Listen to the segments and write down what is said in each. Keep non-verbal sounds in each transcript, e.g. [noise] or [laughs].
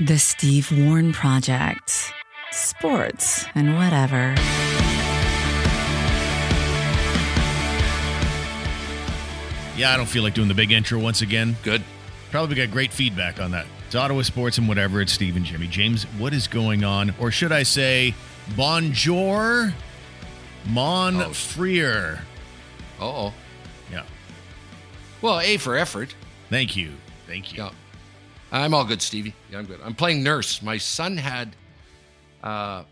The Steve Warren Project. Sports and whatever. Yeah, I don't feel like doing the big intro once again. Good. Probably got great feedback on that. It's Ottawa Sports and whatever. It's Steve and Jimmy. James, what is going on? Or should I say, bonjour, mon Oh. frere. Uh oh. Yeah. Well, A for effort. Thank you. Thank you. Yeah. I'm all good, Stevie. Yeah, I'm good. I'm playing nurse. My son had uh,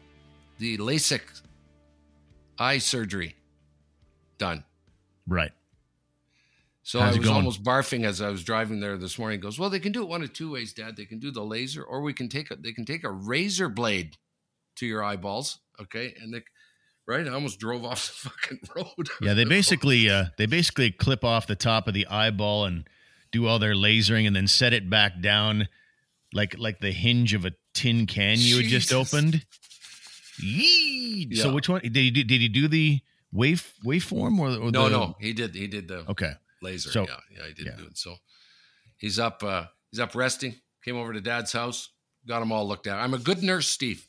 the LASIK eye surgery done. Right. So How's I was almost barfing as I was driving there this morning. He goes, well, they can do it one of two ways, Dad. They can do the laser, or we can take a they can take a razor blade to your eyeballs. Okay, and they, right, I almost drove off the [laughs] fucking road. Yeah, they basically uh, they basically clip off the top of the eyeball and do all their lasering and then set it back down like like the hinge of a tin can you had just opened. Yee! So which one did he do, did he do the wave waveform or, or no, the, no, he did. He did the Okay. laser. So- yeah, yeah, he did yeah. do it. So he's up. uh He's up resting. Came over to Dad's house. Got him all looked at. I'm a good nurse, Steve.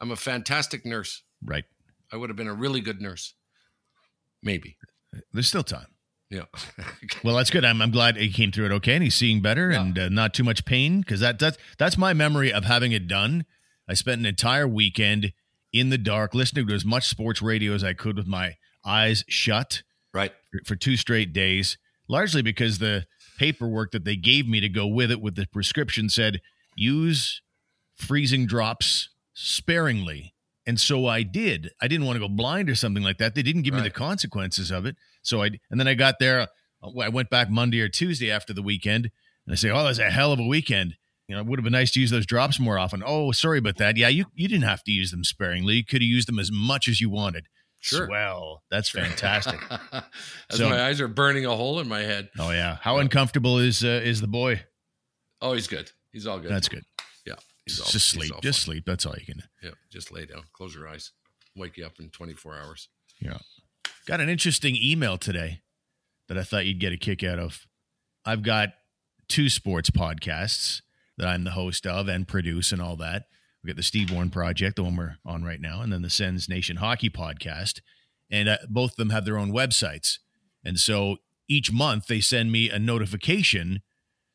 I'm a fantastic nurse. Right. I would have been a really good nurse. Maybe. There's still time. Yeah. [laughs] Well, that's good. I'm, I'm glad he came through it okay, and he's seeing better Yeah. and uh, not too much pain because that that's that's my memory of having it done. I spent an entire weekend in the dark listening to as much sports radio as I could with my eyes shut right. for, for two straight days, largely because the paperwork that they gave me to go with it with the prescription said use freezing drops sparingly. And so I did. I didn't want to go blind or something like that. They didn't give me the consequences of it. So I and then I got there. I went back Monday or Tuesday after the weekend, and I say, "Oh, that's a hell of a weekend." You know, it would have been nice to use those drops more often. Oh, sorry about that. Yeah, you you didn't have to use them sparingly. You could have used them as much as you wanted. Sure. Swell. That's fantastic. [laughs] As So- my eyes are burning a hole in my head. Oh yeah. How uncomfortable is uh, is the boy? Oh, he's good. He's all good. That's good. yeah. He's all, Just sleep. Just sleep. That's all you can. Yeah. Just lay down. Close your eyes. Wake you up in 24 hours. Yeah. Got an interesting email today that I thought you'd get a kick out of. I've got two sports podcasts that I'm the host of and produce and all that. We've got the Steve Warren Project, the one we're on right now, and then the Sens Nation Hockey Podcast. And uh, both of them have their own websites. And so each month they send me a notification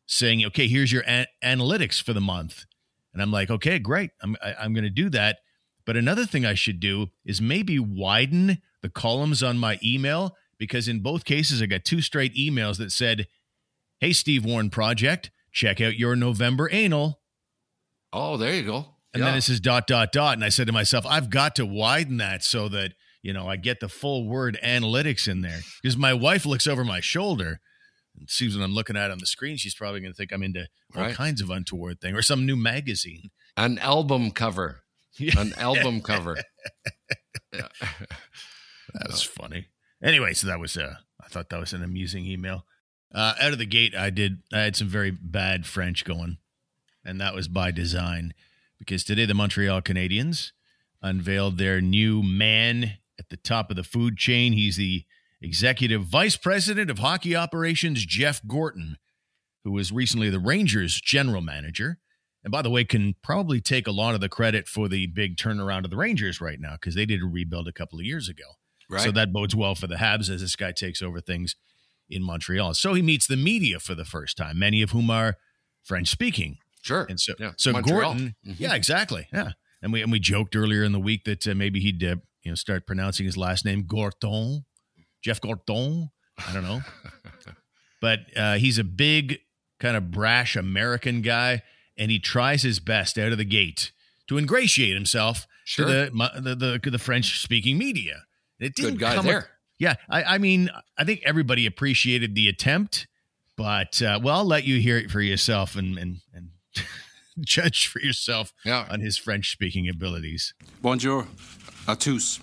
saying, okay, here's your an- analytics for the month. And I'm like, okay, great. I'm, I, I'm going to do that. But another thing I should do is maybe widen the columns on my email because in both cases, I got two straight emails that said, Hey, Steve Warren Project, check out your November anal. Oh, there you go. And yeah. then it says dot, dot, dot. And I said to myself, I've got to widen that so that, you know, I get the full word analytics in there. Because my wife looks over my shoulder and sees what I'm looking at on the screen. She's probably going to think I'm into all Right. kinds of untoward thing or some new magazine. an album cover. [laughs] An album cover. [laughs] Yeah. [laughs] That's funny. Anyway, so that was uh I thought that was an amusing email. Uh out of the gate I did I had some very bad French going. And that was by design because today the Montreal Canadiens unveiled their new man at the top of the food chain. He's the executive vice president of hockey operations, Jeff Gorton, who was recently the Rangers general manager. And by the way, can probably take a lot of the credit for the big turnaround of the Rangers right now because they did a rebuild a couple of years ago. Right. So that bodes well for the Habs as this guy takes over things in Montreal. So he meets the media for the first time, many of whom are French speaking. sure. And so, yeah. so Montreal. Gordon, Mhm. yeah, exactly, yeah. And we and we joked earlier in the week that uh, maybe he'd uh, you know start pronouncing his last name Gorton, Jeff Gorton. I don't know, [laughs] but uh, he's a big kind of brash American guy, and he tries his best out of the gate to ingratiate himself Sure. to the the the, the French speaking media. It didn't Good guy come there. yeah, I, I mean, I think everybody appreciated the attempt, but uh, well, I'll let you hear it for yourself and and and [laughs] judge for yourself Yeah. on his French speaking abilities. Bonjour à tous.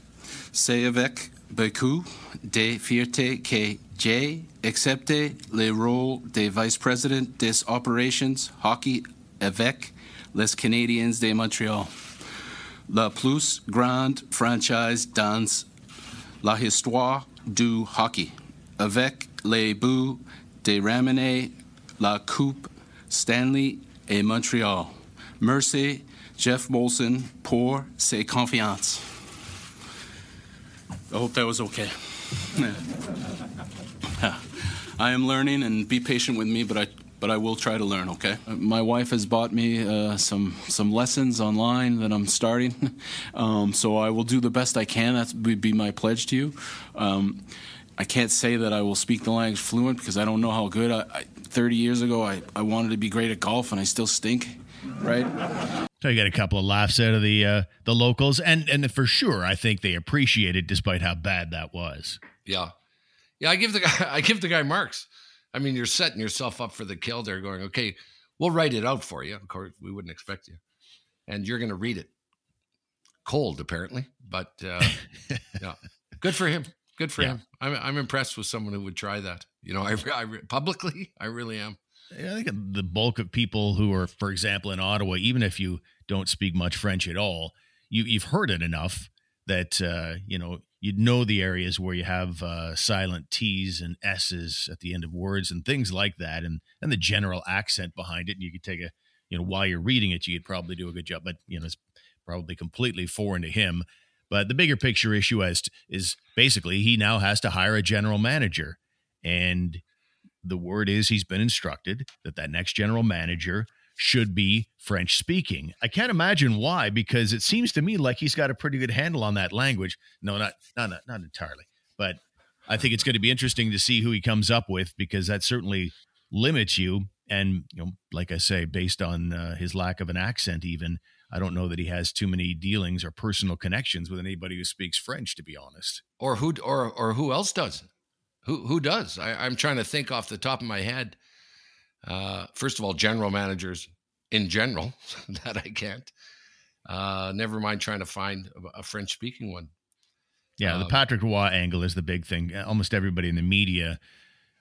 C'est avec beaucoup de fierté que j'ai accepté le rôle de vice-président des operations hockey avec les Canadiens de Montréal. La plus grande franchise dans la histoire du hockey, avec les buts de ramener la Coupe Stanley et Montreal. Merci, Jeff Molson, pour ses confiance. I hope that was okay. [laughs] I am learning, and be patient with me, but I but I will try to learn. Okay. My wife has bought me uh, some some lessons online that I'm starting, [laughs] um, so I will do the best I can. That would be my pledge to you. Um, I can't say that I will speak the language fluent because I don't know how good. I, I, 30 years ago, I, I wanted to be great at golf, and I still stink. Right. So you got a couple of laughs out of the uh, the locals, and and for sure, I think they appreciate it, despite how bad that was. Yeah, yeah. I give the guy [laughs] I give the guy marks. I mean, you're setting yourself up for the kill there, going, okay, we'll write it out for you. Of course, we wouldn't expect you, and you're going to read it cold, apparently. But uh, [laughs] yeah, good for him. Good for yeah. him. I'm I'm impressed with someone who would try that. You know, I, I publicly, [laughs] I really am. I think the bulk of people who are, for example, in Ottawa, even if you don't speak much French at all, you, you've heard it enough that uh, you know you'd know the areas where you have uh, silent T's and S's at the end of words and things like that, and and the general accent behind it. And you could take a you know while you're reading it, you could probably do a good job, but you know it's probably completely foreign to him. But the bigger picture issue is is basically he now has to hire a general manager, and the word is he's been instructed that that next general manager should be French speaking. I can't imagine why, because it seems to me like he's got a pretty good handle on that language. No, not not not, not entirely, but I think it's going to be interesting to see who he comes up with because that certainly limits you. And you know, like I say, based on uh, his lack of an accent, even I don't know that he has too many dealings or personal connections with anybody who speaks French, to be honest. Or who or or who else does? Who who does? I, am trying to think off the top of my head. Uh, first of all, general managers in general [laughs] that I can't. Uh, never mind trying to find a, French speaking one. Yeah, the um, Patrick Roy angle is the big thing. Almost everybody in the media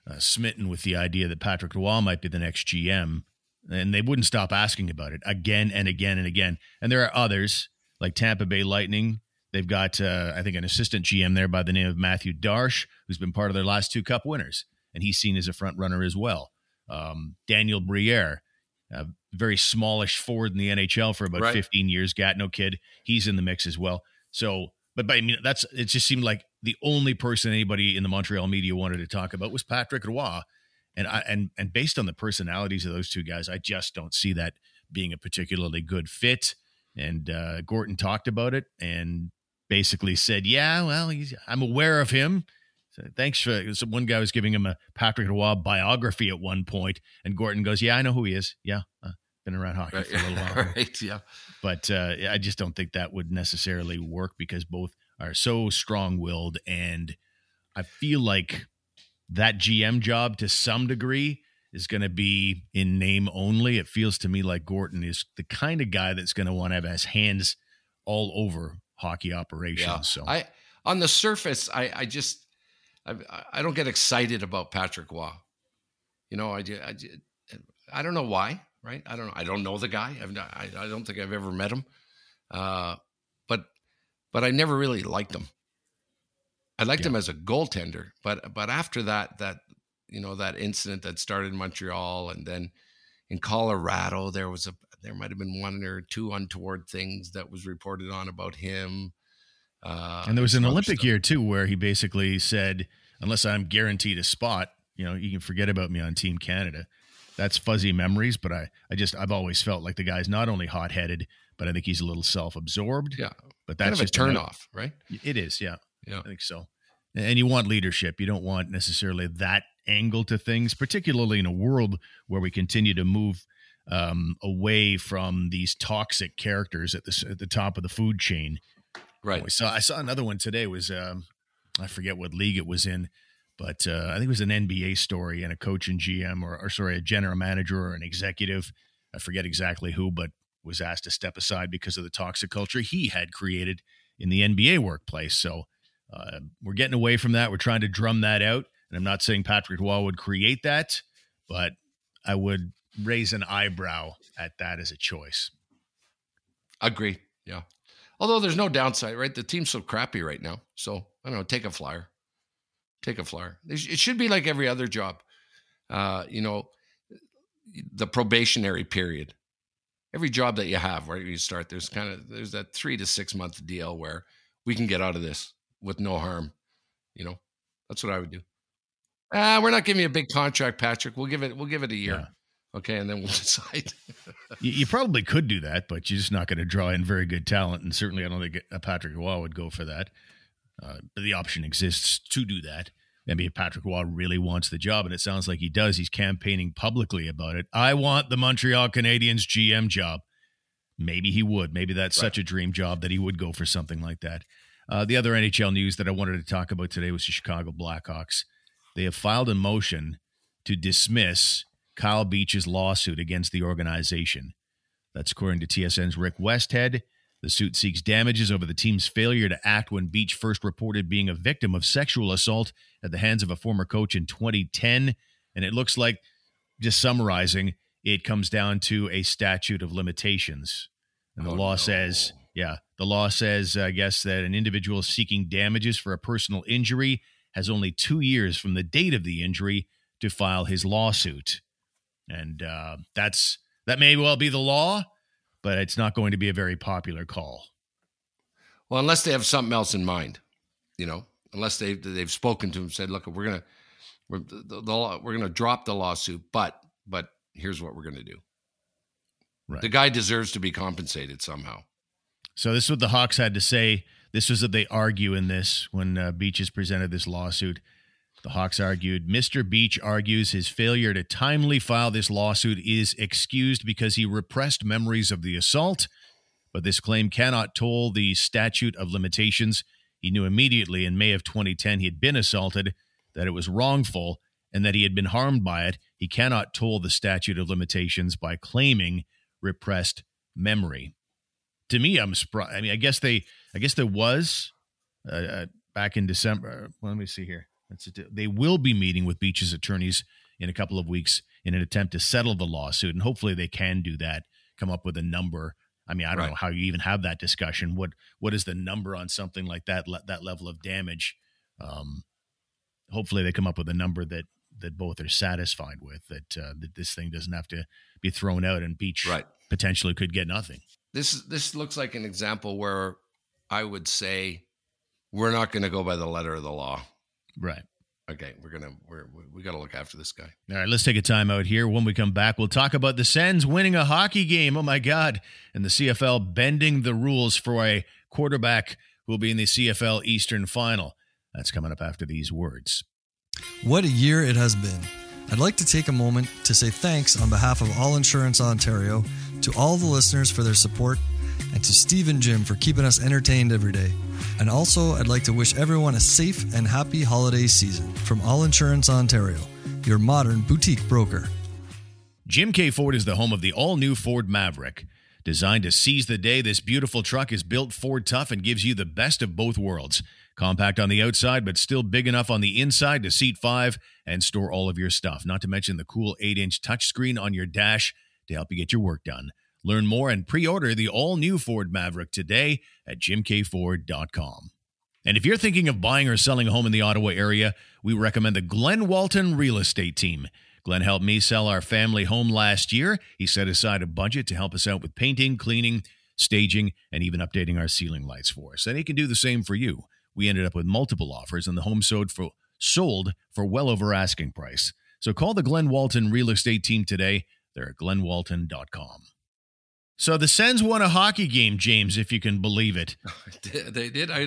uh, smitten with the idea that Patrick Roy might be the next GM, and they wouldn't stop asking about it again and again and again. And there are others like Tampa Bay Lightning They've got, uh, I think, an assistant GM there by the name of Mathieu Darche, who's been part of their last two Cup winners, and he's seen as a front runner as well. Um, Daniel Briere, a very smallish forward in the NHL for about right. 15 years. Gatineau kid, he's in the mix as well. So, but, but I mean, that's it. Just seemed like the only person anybody in the Montreal media wanted to talk about was Patrick Roy, and I and and based on the personalities of those two guys, I just don't see that being a particularly good fit. And uh, Gorton talked about it, and basically said, "Yeah, well, I'm aware of him." So thanks for so one guy was giving him a Patrick Roy biography at one point, and Gorton goes, "Yeah, I know who he is. Yeah, uh, been around hockey right, for a little while, [laughs] right? Yeah, but uh, I just don't think that would necessarily work because both are so strong-willed, and I feel like that GM job to some degree is going to be in name only. It feels to me like Gorton is the kind of guy that's going to want to have his hands all over hockey operations. Yeah. So I on the surface, I I just I, I don't get excited about Patrick Roy. You know, I I, I don't know why. Right? I don't know. I don't know the guy. I've not, I I don't think I've ever met him. Uh, but but I never really liked him. I liked yeah. him as a goaltender, but but after that that you know that incident that started in Montreal and then in Colorado there was a there might have been one or two untoward things that was reported on about him. Uh, and there was an Olympic stuff. year too where he basically said, "Unless I'm guaranteed a spot, you know, you can forget about me on Team Canada." That's fuzzy memories, but I, I just, I've always felt like the guy's not only hot headed, but I think he's a little self absorbed. Yeah, but that's kind of just a turn off, right? It is, yeah, yeah, I think so. And you want leadership. You don't want necessarily that angle to things, particularly in a world where we continue to move um, away from these toxic characters at the at the top of the food chain. Right. So I saw another one today. Was um, I forget what league it was in, but uh, I think it was an NBA story and a coach and GM or, or sorry, a general manager or an executive. I forget exactly who, but was asked to step aside because of the toxic culture he had created in the NBA workplace. So uh, we're getting away from that. We're trying to drum that out. And I'm not saying Patrick Roy would create that, but I would raise an eyebrow at that as a choice. Agree. Yeah. Although there's no downside, right? The team's so crappy right now. So I don't know. Take a flyer. Take a flyer. It should be like every other job. Uh, you know, the probationary period. every job that you have, right? You start there's kind of there's that three to six month deal where we can get out of this with no harm. You know, that's what I would do. Ah, we're not giving you a big contract, Patrick. We'll give it. We'll give it a year. Yeah. Okay, and then we'll [laughs] decide. You, you probably could do that, but you're just not going to draw in very good talent. And certainly, I don't think a Patrick Roy would go for that. Uh, but the option exists to do that. Maybe if Patrick Roy really wants the job, and it sounds like he does. He's campaigning publicly about it. I want the Montreal Canadiens GM job. Maybe he would. Maybe that's Right. such a dream job that he would go for something like that. Uh, the other NHL news that I wanted to talk about today was the Chicago Blackhawks. They have filed a motion to dismiss Kyle Beach's lawsuit against the organization. That's according to TSN's Rick Westhead. The suit seeks damages over the team's failure to act when Beach first reported being a victim of sexual assault at the hands of a former coach in 2010. And it looks like, just summarizing, it comes down to a statute of limitations. And the Oh, law no. says, yeah, the law says, I guess, that an individual seeking damages for a personal injury has only two years from the date of the injury to file his lawsuit. And uh, that's that may well be the law, but it's not going to be a very popular call. well, unless they have something else in mind, you know, unless they they've spoken to him, said, "Look, we're gonna we're the, the, we're gonna drop the lawsuit, but but here's what we're gonna do." Right. The guy deserves to be compensated somehow. So this is what the Hawks had to say. This was what they argue in this when uh, Beaches presented this lawsuit. The Hawks argued Mr. Beach argues his failure to timely file this lawsuit is excused because he repressed memories of the assault, but this claim cannot toll the statute of limitations. He knew immediately in May of 2010 he had been assaulted, that it was wrongful, and that he had been harmed by it. He cannot toll the statute of limitations by claiming repressed memory to me, I'm surprised. I mean, I guess they, I guess there was uh, uh, back in December. Well, let me see here. They will be meeting with Beach's attorneys in a couple of weeks in an attempt to settle the lawsuit, and hopefully they can do that. Come up with a number. I mean, I don't Right. know how you even have that discussion. What what is the number on something like that? le- That level of damage. Um, hopefully they come up with a number that that both are satisfied with. That uh, that this thing doesn't have to be thrown out, and Beach Right. potentially could get nothing. This this looks like an example where I would say we're not going to go by the letter of the law. Right. Okay, we're gonna we're we, we got to look after this guy. All right, let's take a time out here. When we come back, we'll talk about the Sens winning a hockey game. Oh my God. And the CFL bending the rules for a quarterback who will be in the CFL Eastern Final. That's coming up after these words. What a year it has been. I'd like to take a moment to say thanks on behalf of All Insurance Ontario to all the listeners for their support and to Steve and Jim for keeping us entertained every day. And also, I'd like to wish everyone a safe and happy holiday season from All Insurance Ontario, your modern boutique broker. Jim Keay Ford is the home of the all new Ford Maverick. Designed to seize the day, this beautiful truck is built Ford tough and gives you the best of both worlds. Compact on the outside, but still big enough on the inside to seat five and store all of your stuff. Not to mention the cool 8 inch touchscreen on your dash to help you get your work done. Learn more and pre order the all new Ford Maverick today at jimkeayford.com. And if you're thinking of buying or selling a home in the Ottawa area, we recommend the Glen Walton Real Estate Team. Glenn helped me sell our family home last year. He set aside a budget to help us out with painting, cleaning, staging, and even updating our ceiling lights for us. And he can do the same for you. We ended up with multiple offers, and the home sold for sold for well over asking price. So call the Glen Walton Real Estate Team today. They're at glenwalton.com. So the Sens won a hockey game, James, if you can believe it. [laughs] they did. I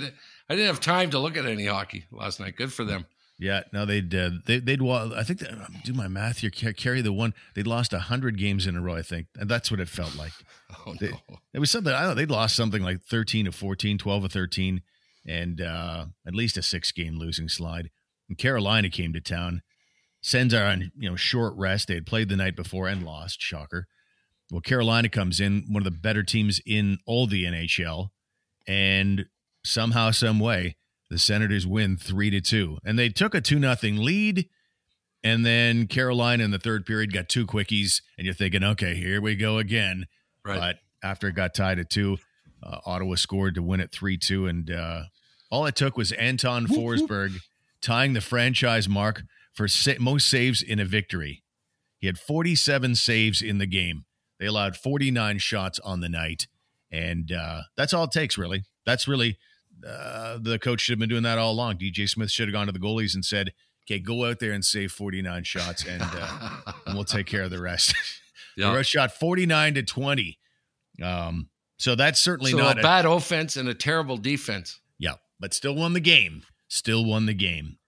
I didn't have time to look at any hockey last night. Good for them. Yeah, no, they'd uh, they, they'd I think that, do my math here. Carry the one. They'd lost hundred games in a row. I think, and that's what it felt like. [laughs] Oh They- no. It was something. I don't know. They'd lost something like thirteen to 14, 12 or thirteen, and uh, at least a six game losing slide. And Carolina came to town. Sens are on you know short rest. They had played the night before and lost. Shocker. Well, Carolina comes in, one of the better teams in all the NHL, and somehow, some way, the Senators win three to two, and they took a two nothing lead. And then Carolina in the third period got two quickies, and you're thinking, okay, here we go again. Right. But after it got tied at two, uh, Ottawa scored to win it 3 2. And uh, all it took was Anton Forsberg tying the franchise mark for sa- most saves in a victory. He had 47 saves in the game. They allowed 49 shots on the night, and uh, that's all it takes, really. That's really uh, the coach should have been doing that all along. DJ Smith should have gone to the goalies and said, "Okay, go out there and save 49 shots, and, uh, and we'll take care of the rest." [laughs] Yeah. the rest shot 49 to 20. Um, so that's certainly so not a bad offense and a terrible defense. yeah, but still won the game. Still won the game.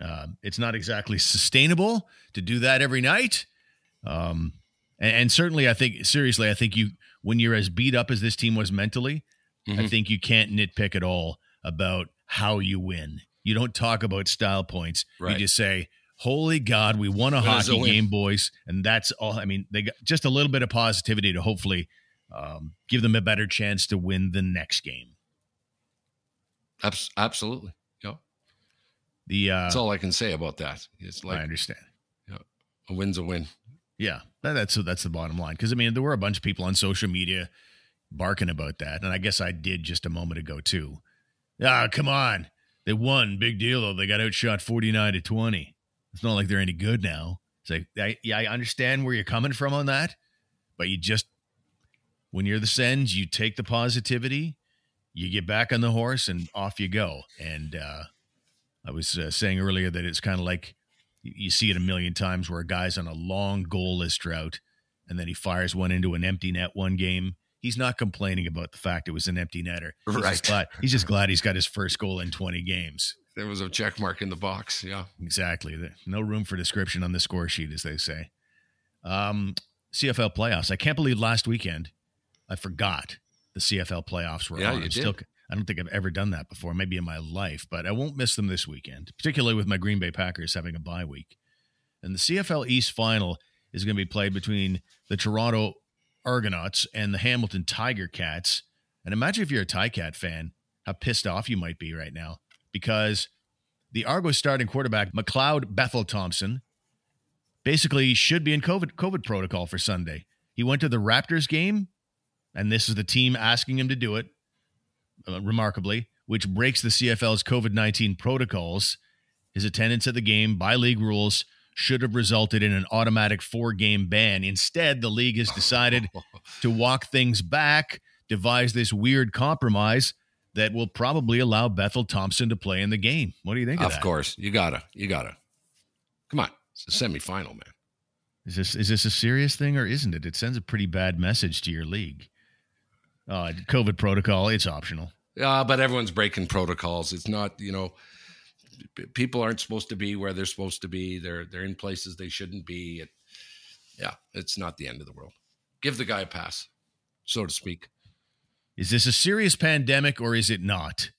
Um, it's not exactly sustainable to do that every night. Um, and, and certainly, I think seriously, I think you when you're as beat up as this team was mentally, I Mhm. think you can't nitpick at all about how you win. You don't talk about style points. Right. You just say, "Holy God, we won a Win is a hockey game, boys!" And that's all. I mean, they got just a little bit of positivity to hopefully um, give them a better chance to win the next game. Absolutely. Yeah. The uh, That's all I can say about that. It's like I understand. a win's a win. Yeah, that, that's that's the bottom line. Because I mean, there were a bunch of people on social media barking about that, and I guess I did just a moment ago too. Ah, come on, they won, big deal though. They got outshot forty nine to twenty. It's not like they're any good now. It's like, I, yeah, I understand where you're coming from on that, but you just when you're the Sens, you take the positivity, you get back on the horse, and off you go. And uh, I was uh, saying earlier that it's kind of like you, see it a million times where a guy's on a long goalless drought and then he fires one into an empty net one game. He's not complaining about the fact it was an empty netter. He's Right. Just glad, he's just [laughs] glad he's got his first goal in 20 games. There was a check mark in the box. Yeah. Exactly. No room for description on the score sheet, as they say. Um, CFL playoffs. I can't believe last weekend I forgot the CFL playoffs were Yeah, on. you I'm did. Still, I don't think I've ever done that before, maybe in my life, but I won't miss them this weekend, particularly with my Green Bay Packers having a bye week. And the CFL East final is going to be played between the Toronto Argonauts and the Hamilton Tiger Cats. And imagine if you're a Cat fan, how pissed off you might be right now because the Argos starting quarterback, McLeod Bethel Thompson, basically should be in COVID, COVID protocol for Sunday. He went to the Raptors game, and this is the team asking him to do it, remarkably, which breaks the CFL's COVID 19 protocols. His attendance at the game, by league rules, should have resulted in an automatic four game ban. Instead, the league has decided [laughs] to walk things back, devise this weird compromise that will probably allow Bethel Thompson to play in the game. What do you think of, Of course. You gotta. You gotta. Come on. It's a semifinal, man. Is this is this a serious thing or isn't it? It sends a pretty bad message to your league. Uh, COVID protocol, it's optional. Uh, but everyone's breaking protocols. It's not, you know, people aren't supposed to be where they're supposed to be. They're they're in places they shouldn't be. It, yeah, it's not the end of the world. Give the guy a pass, so to speak. Is this a serious pandemic or is it not?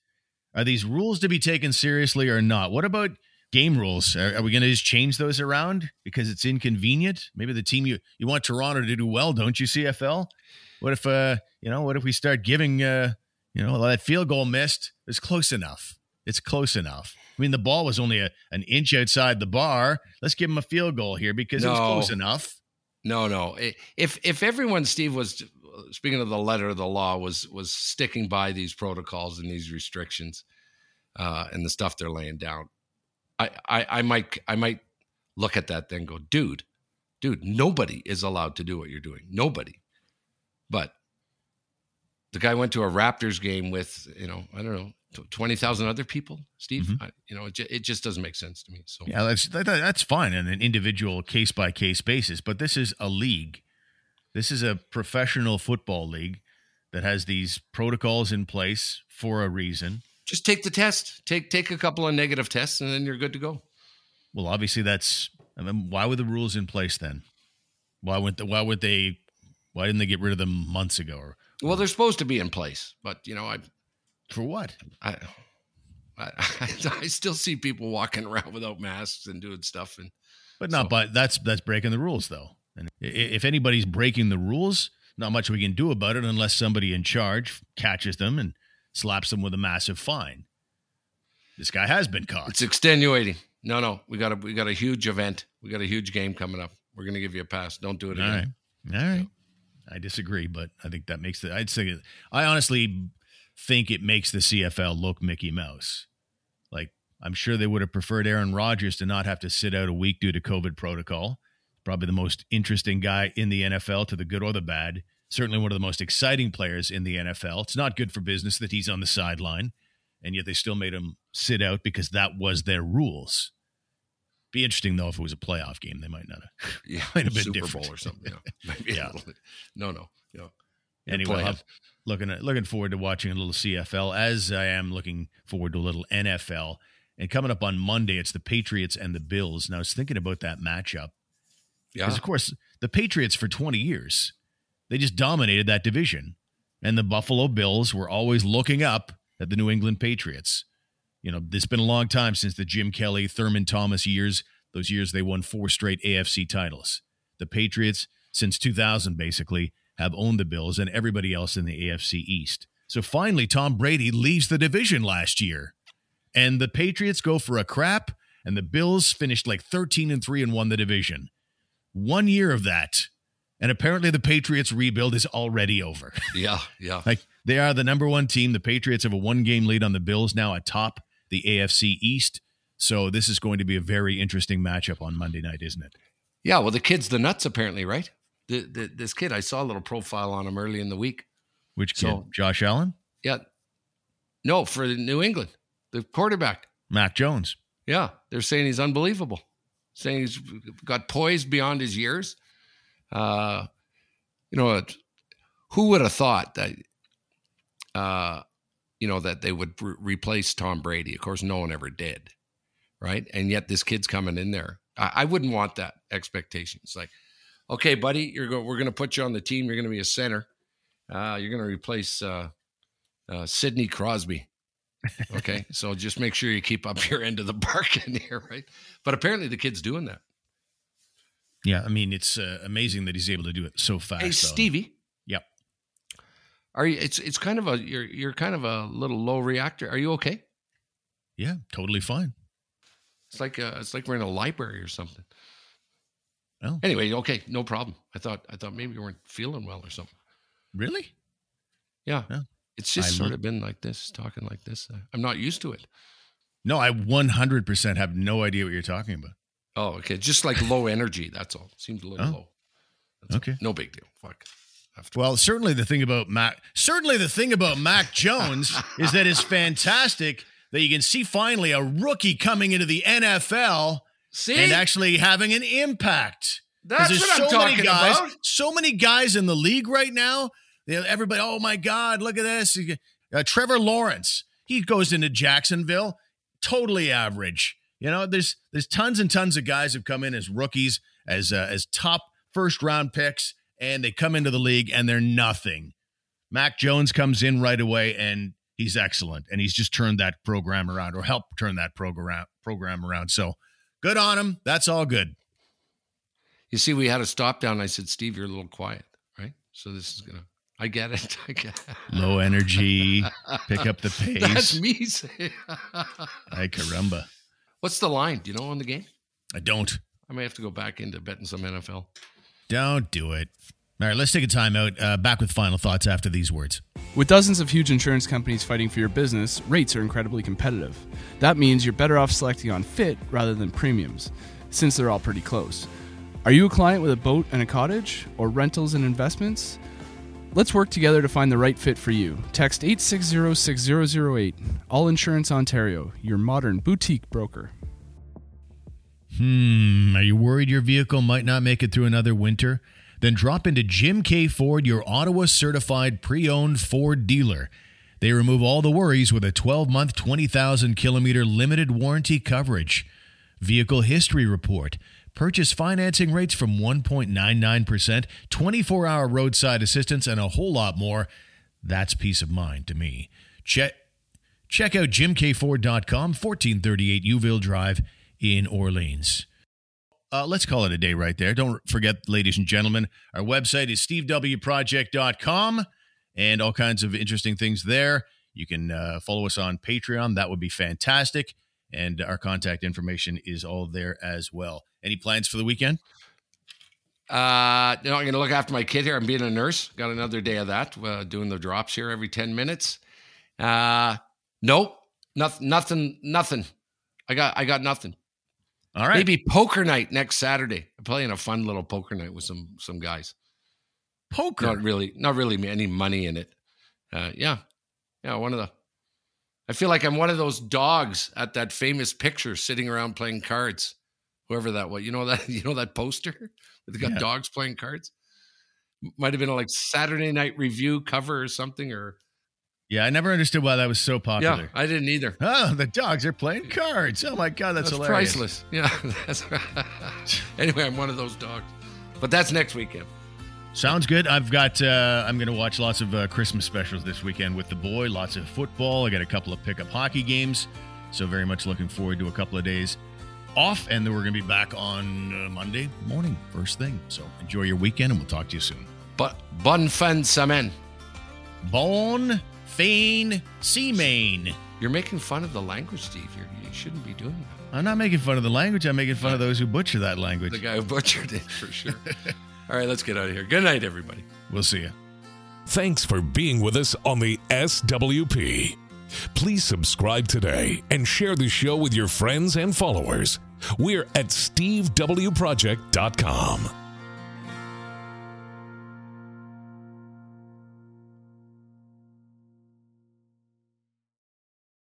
Are these rules to be taken seriously or not? What about game rules? Are, are we going to just change those around because it's inconvenient? Maybe the team you you want Toronto to do well, don't you? CFL. What if uh you know what if we start giving uh you know that field goal missed? It's close enough. It's close enough. I mean, the ball was only a, an inch outside the bar. Let's give him a field goal here because it was close enough. No, no. If if everyone, Steve, was speaking of the letter of the law, was was sticking by these protocols and these restrictions, uh, and the stuff they're laying down, I, I I might I might look at that then go, dude, dude, nobody is allowed to do what you're doing. Nobody. But the guy went to a Raptors game with you know I don't know twenty thousand other people. Steve, Mhm. I, you know it, it just doesn't make sense to me. So Yeah, that's that, that- that's fine on an individual case by case basis, but this is a league. This is a professional football league that has these protocols in place for a reason. just take the test. Take take a couple of negative tests, and then you're good to go. Well, obviously that's I mean, why were the rules in place then? Why would the, why would they why didn't they get rid of them months ago or Well, they're supposed to be in place, but you know, I, for what? I, I, [laughs] I still see people walking around without masks and doing stuff, and But not So- by that's that's breaking the rules though. And if anybody's breaking the rules, not much we can do about it unless somebody in charge catches them and slaps them with a massive fine. This guy has been caught. it's extenuating. No, no, we got a we got a huge event. We got a huge game coming up. We're gonna give you a pass. Don't do it All right. again. All right. I disagree, but I think that makes the I'd say I honestly think it makes the CFL look Mickey Mouse. Like I'm sure they would have preferred Aaron Rodgers to not have to sit out a week due to COVID protocol. Probably the most interesting guy in the NFL, to the good or the bad. Certainly one of the most exciting players in the NFL. It's not good for business that he's on the sideline, and yet they still made him sit out because that was their rules. Be interesting though if it was a playoff game, they might not have. [laughs] Yeah, Might have been Super different. Bowl or something. Yeah, [laughs] Yeah. No, no. Yeah. Anyway. I'm looking at, looking forward to watching a little CFL as I am looking forward to a little NFL. And coming up on Monday, it's the Patriots and the Bills. And I was thinking about that matchup Yeah. because, of course, the Patriots for 20 years they just dominated that division, and the Buffalo Bills were always looking up at the New England Patriots. You know, it's been a long time since the Jim Kelly, Thurman Thomas years. Those years they won four straight AFC titles. The Patriots, since 2000, basically have owned the Bills and everybody else in the AFC East. So finally, Tom Brady leaves the division last year, and the Patriots go for a crap, and the Bills finished like 13 and three and won the division. One year of that, and apparently the Patriots rebuild is already over. yeah. Yeah. [laughs] Like they are the number one team. The Patriots have a one game lead on the Bills now atop the AFC East. So this is going to be a very interesting matchup on Monday night, isn't it? Yeah. Well, the kid's the nuts, apparently, right? The, the, this kid, I saw a little profile on him early in the week. Which kid? So- Josh Allen? Yeah. No, for New England, the quarterback. Mac Jones. Yeah. They're saying he's unbelievable, saying he's got poise beyond his years. Uh, you know, who would have thought that, uh, you know, that they would re- replace Tom Brady? Of course, no one ever did, right? And yet this kid's coming in there. I, I wouldn't want that expectation. It's like, okay, buddy, you're go- we're going to put you on the team. You're going to be a center. Uh, you're going to replace uh, uh, Sidney Crosby. Okay, [laughs] so just make sure you keep up [laughs] your end of the bargain here, right? But apparently the kid's doing that. Yeah, I mean it's uh, amazing that he's able to do it so fast. Hey. Stevie. Are you? It's it's kind of a you're you're kind of a little low reactor. Are you okay? Yeah, totally fine. It's like uh, it's like we're in a library or something. Oh, Anyway, okay, no problem. I thought I thought maybe you weren't feeling well or something. really? Yeah, Yeah. it's just I sort look- of been like this, talking like this. Uh, I'm not used to it. No, I 100% have no idea what you're talking about. Oh, okay, just like low energy. That's all. Seems a little Oh. low. That's all. Okay. no big deal. Fuck. Well, certainly the thing about Mac, certainly the thing about Mac [laughs] Jones is that it's fantastic that you can see finally a rookie coming into the NFL See, and actually having an impact. that's what I'm so many talking guys, about. so many guys in the league right now. Everybody, oh my God, look at this. Uh, Trevor Lawrence, he goes into Jacksonville, totally average. You know, there's there's tons and tons of guys who've come in as rookies, as uh, as top first round picks, and they come into the league and they're nothing. Mac Jones comes in right away and he's excellent, and he's just turned that program around or helped turn that program program around. So good on him. That's all good. You see, we had a stop down. I said, Steve, you're a little quiet, right? So this is gonna. I get it. [laughs] I get it. Low energy, pick up the [laughs] pace. That's me saying. [laughs] Ay caramba. What's the line? Do you know on the game? I don't. I may have to go back into betting some NFL. Don't do it. All right, let's take a timeout. Uh, back with final thoughts after these words. With dozens of huge insurance companies fighting for your business, rates are incredibly competitive. That means you're better off selecting on fit rather than premiums, since they're all pretty close. Are you a client with a boat and a cottage, or rentals and investments? Let's work together to find the right fit for you. Text 8606008. All Insurance Ontario, your modern boutique broker. Hmm, are you worried your vehicle might not make it through another winter? Then drop into Jim Keay Ford, your Ottawa certified pre owned Ford dealer. They remove all the worries with a 12 month, 20,000 kilometer limited warranty coverage. Vehicle history report. Purchase financing rates from 1.99%, 24 hour roadside assistance, and a whole lot more. That's peace of mind to me. Check. Check out jimkeayford.com, 1438 Youville Drive in Orleans. Uh, let's call it a day right there. Don't forget, ladies and gentlemen, our website is stevewproject.com and all kinds of interesting things there. You can uh, follow us on Patreon. That would be fantastic. And our contact information is all there as well. Any plans for the weekend? Uh, you know, I'm going to look after my kid here. I'm being a nurse. Got another day of that, uh, doing the drops here every 10 minutes. Uh, nope, nothing, nothing, nothing. I got, I got nothing. All right. Maybe poker night next Saturday. I'm playing a fun little poker night with some some guys. poker. Not really, not really any money in it. Uh, yeah, yeah. One of the. I feel like I'm one of those dogs at that famous picture sitting around playing cards. Whoever that was, you know that [laughs] you know that poster they got Yeah. dogs playing cards. Might have been a like Saturday Night Review cover or something, or Yeah, I never understood why that was so popular. yeah. I didn't either. Oh, the dogs are playing cards. Oh my god, that's, hilarious. That's, hilarious. priceless. Yeah. [laughs] That's, [laughs] anyway, I'm one of those dogs, but that's next weekend. Sounds good. I've got. Uh, I'm going to watch lots of uh, Christmas specials this weekend with the boy. Lots of football. I got a couple of pickup hockey games, so very much looking forward to a couple of days off, and then we're going to be back on uh, Monday morning, first thing. So enjoy your weekend, and we'll talk to you soon. But bonne fin de semaine. Bon Fane Seamain. You're making fun of the language, Steve. You're, you shouldn't be doing that. I'm not making fun of the language. I'm making fun of those who butcher that language. The guy who butchered it for sure. [laughs] All right, let's get out of here. Good night, everybody. We'll see you. Thanks for being with us on the SWP. Please subscribe today and share the show with your friends and followers. We're at stevewproject.com.